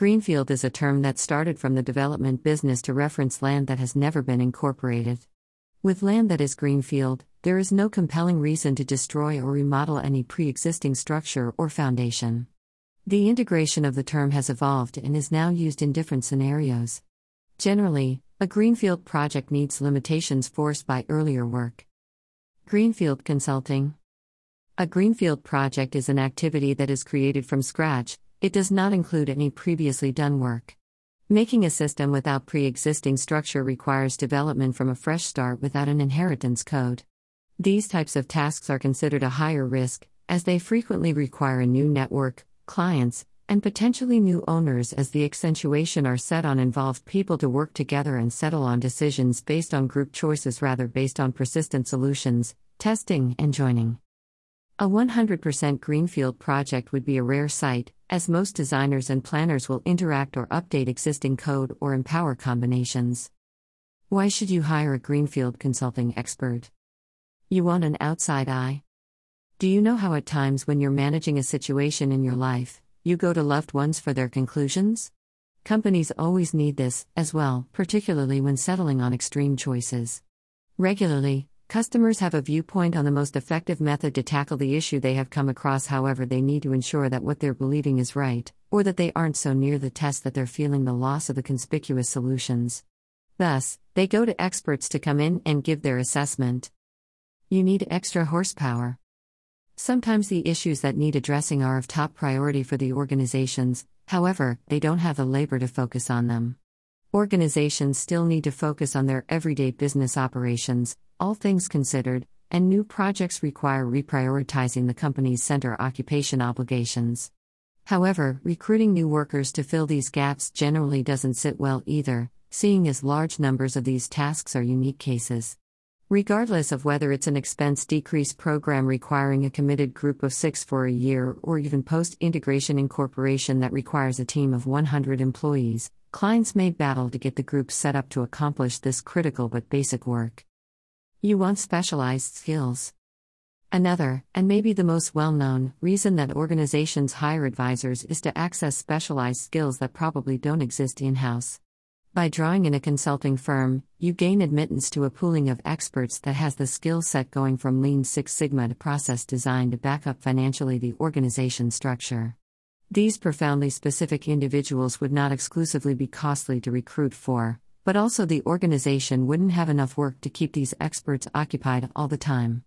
Greenfield is a term that started from the development business to reference land that has never been incorporated. With land that is greenfield, there is no compelling reason to destroy or remodel any pre existing structure or foundation. The integration of the term has evolved and is now used in different scenarios. Generally, a greenfield project meets limitations forced by earlier work. Greenfield Consulting A greenfield project is an activity that is created from scratch, it does not include any previously done work. Making a system without pre existing structure requires development from a fresh start without an inheritance code. These types of tasks are considered a higher risk, as they frequently require a new network, clients, and potentially new owners as the accentuation are set on involved people to work together and settle on decisions based on group choices rather based on persistent solutions, testing, and joining. A 100% greenfield project would be a rare sight, as most designers and planners will interact or update existing code or empower combinations. Why should you hire a greenfield consulting expert? You want an outside eye? Do you know how, at times when you're managing a situation in your life, you go to loved ones for their conclusions? Companies always need this, as well, particularly when settling on extreme choices. Regularly, Customers have a viewpoint on the most effective method to tackle the issue they have come across, however, they need to ensure that what they're believing is right, or that they aren't so near the test that they're feeling the loss of the conspicuous solutions. Thus, they go to experts to come in and give their assessment. You need extra horsepower. Sometimes the issues that need addressing are of top priority for the organizations, however, they don't have the labor to focus on them. Organizations still need to focus on their everyday business operations, all things considered, and new projects require reprioritizing the company's center occupation obligations. However, recruiting new workers to fill these gaps generally doesn't sit well either, seeing as large numbers of these tasks are unique cases. Regardless of whether it's an expense decrease program requiring a committed group of six for a year or even post integration incorporation that requires a team of 100 employees, Clients may battle to get the group set up to accomplish this critical but basic work. You want specialized skills. Another, and maybe the most well known, reason that organizations hire advisors is to access specialized skills that probably don't exist in house. By drawing in a consulting firm, you gain admittance to a pooling of experts that has the skill set going from Lean Six Sigma to process design to back up financially the organization structure. These profoundly specific individuals would not exclusively be costly to recruit for, but also the organization wouldn't have enough work to keep these experts occupied all the time.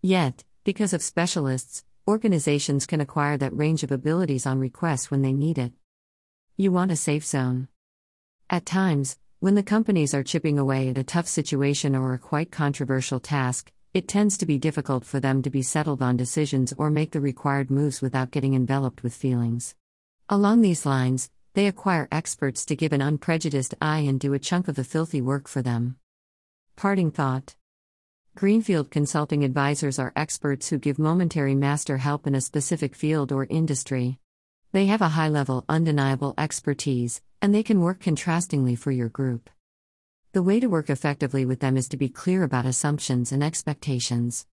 Yet, because of specialists, organizations can acquire that range of abilities on request when they need it. You want a safe zone. At times, when the companies are chipping away at a tough situation or a quite controversial task, it tends to be difficult for them to be settled on decisions or make the required moves without getting enveloped with feelings. Along these lines, they acquire experts to give an unprejudiced eye and do a chunk of the filthy work for them. Parting thought Greenfield Consulting Advisors are experts who give momentary master help in a specific field or industry. They have a high level, undeniable expertise, and they can work contrastingly for your group. The way to work effectively with them is to be clear about assumptions and expectations.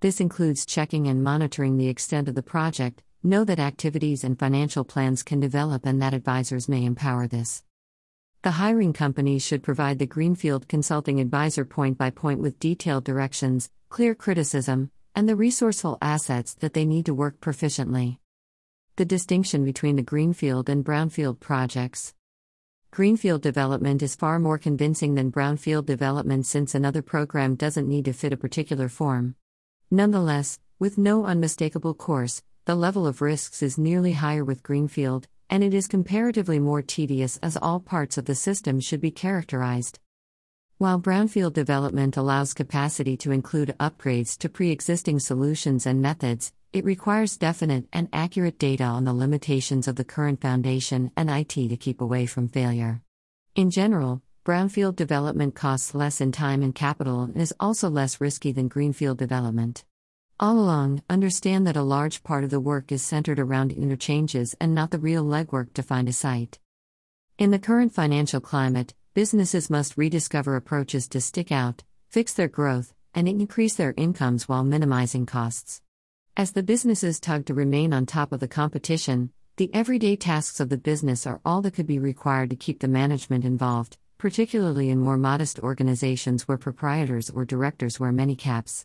This includes checking and monitoring the extent of the project, know that activities and financial plans can develop and that advisors may empower this. The hiring company should provide the Greenfield Consulting Advisor point by point with detailed directions, clear criticism, and the resourceful assets that they need to work proficiently. The distinction between the Greenfield and Brownfield projects. Greenfield development is far more convincing than brownfield development since another program doesn't need to fit a particular form. Nonetheless, with no unmistakable course, the level of risks is nearly higher with Greenfield, and it is comparatively more tedious as all parts of the system should be characterized. While brownfield development allows capacity to include upgrades to pre existing solutions and methods, it requires definite and accurate data on the limitations of the current foundation and IT to keep away from failure. In general, brownfield development costs less in time and capital and is also less risky than greenfield development. All along, understand that a large part of the work is centered around interchanges and not the real legwork to find a site. In the current financial climate, businesses must rediscover approaches to stick out, fix their growth, and increase their incomes while minimizing costs. As the businesses tug to remain on top of the competition, The everyday tasks of the business are all that could be required to keep the management involved, particularly in more modest organizations where proprietors or directors wear many caps.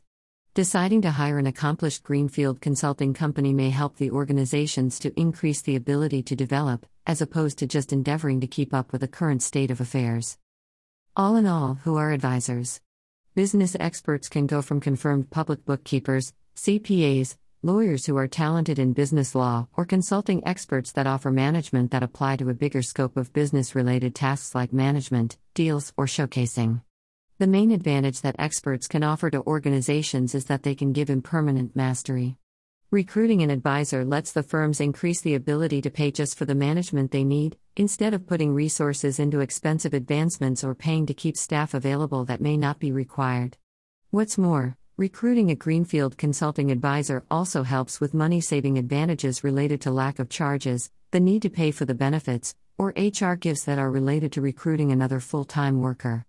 Deciding to hire an accomplished Greenfield consulting company may help the organizations to increase the ability to develop, as opposed to just endeavoring to keep up with the current state of affairs. All in all, who are advisors? Business experts can go from confirmed public bookkeepers, CPAs, lawyers who are talented in business law, or consulting experts that offer management that apply to a bigger scope of business related tasks like management, deals, or showcasing. The main advantage that experts can offer to organizations is that they can give impermanent mastery. Recruiting an advisor lets the firms increase the ability to pay just for the management they need, instead of putting resources into expensive advancements or paying to keep staff available that may not be required. What's more, recruiting a Greenfield consulting advisor also helps with money saving advantages related to lack of charges, the need to pay for the benefits, or HR gifts that are related to recruiting another full time worker.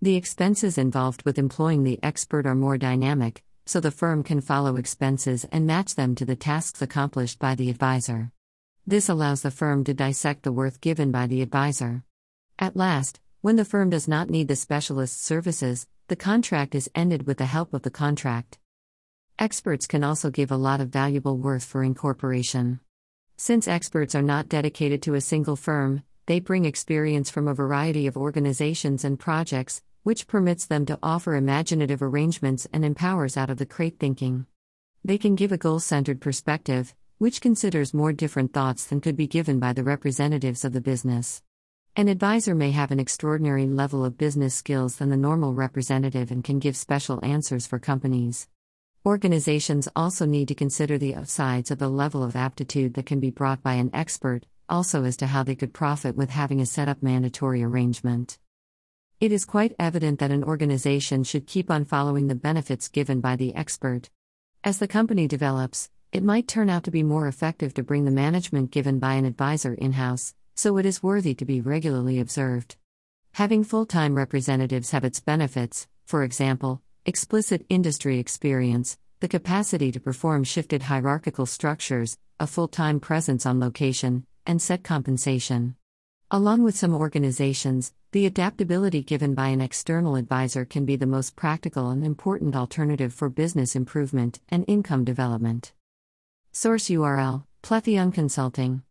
The expenses involved with employing the expert are more dynamic, so the firm can follow expenses and match them to the tasks accomplished by the advisor. This allows the firm to dissect the worth given by the advisor. At last, when the firm does not need the specialist's services, the contract is ended with the help of the contract. Experts can also give a lot of valuable worth for incorporation. Since experts are not dedicated to a single firm, they bring experience from a variety of organizations and projects, which permits them to offer imaginative arrangements and empowers out of the crate thinking. They can give a goal centered perspective, which considers more different thoughts than could be given by the representatives of the business. An advisor may have an extraordinary level of business skills than the normal representative and can give special answers for companies. Organizations also need to consider the upsides of the level of aptitude that can be brought by an expert, also as to how they could profit with having a set up mandatory arrangement. It is quite evident that an organization should keep on following the benefits given by the expert. As the company develops, it might turn out to be more effective to bring the management given by an advisor in house, so it is worthy to be regularly observed. Having full time representatives have its benefits, for example, explicit industry experience, the capacity to perform shifted hierarchical structures, a full time presence on location, and set compensation. Along with some organizations, the adaptability given by an external advisor can be the most practical and important alternative for business improvement and income development. Source URL Pletheon Consulting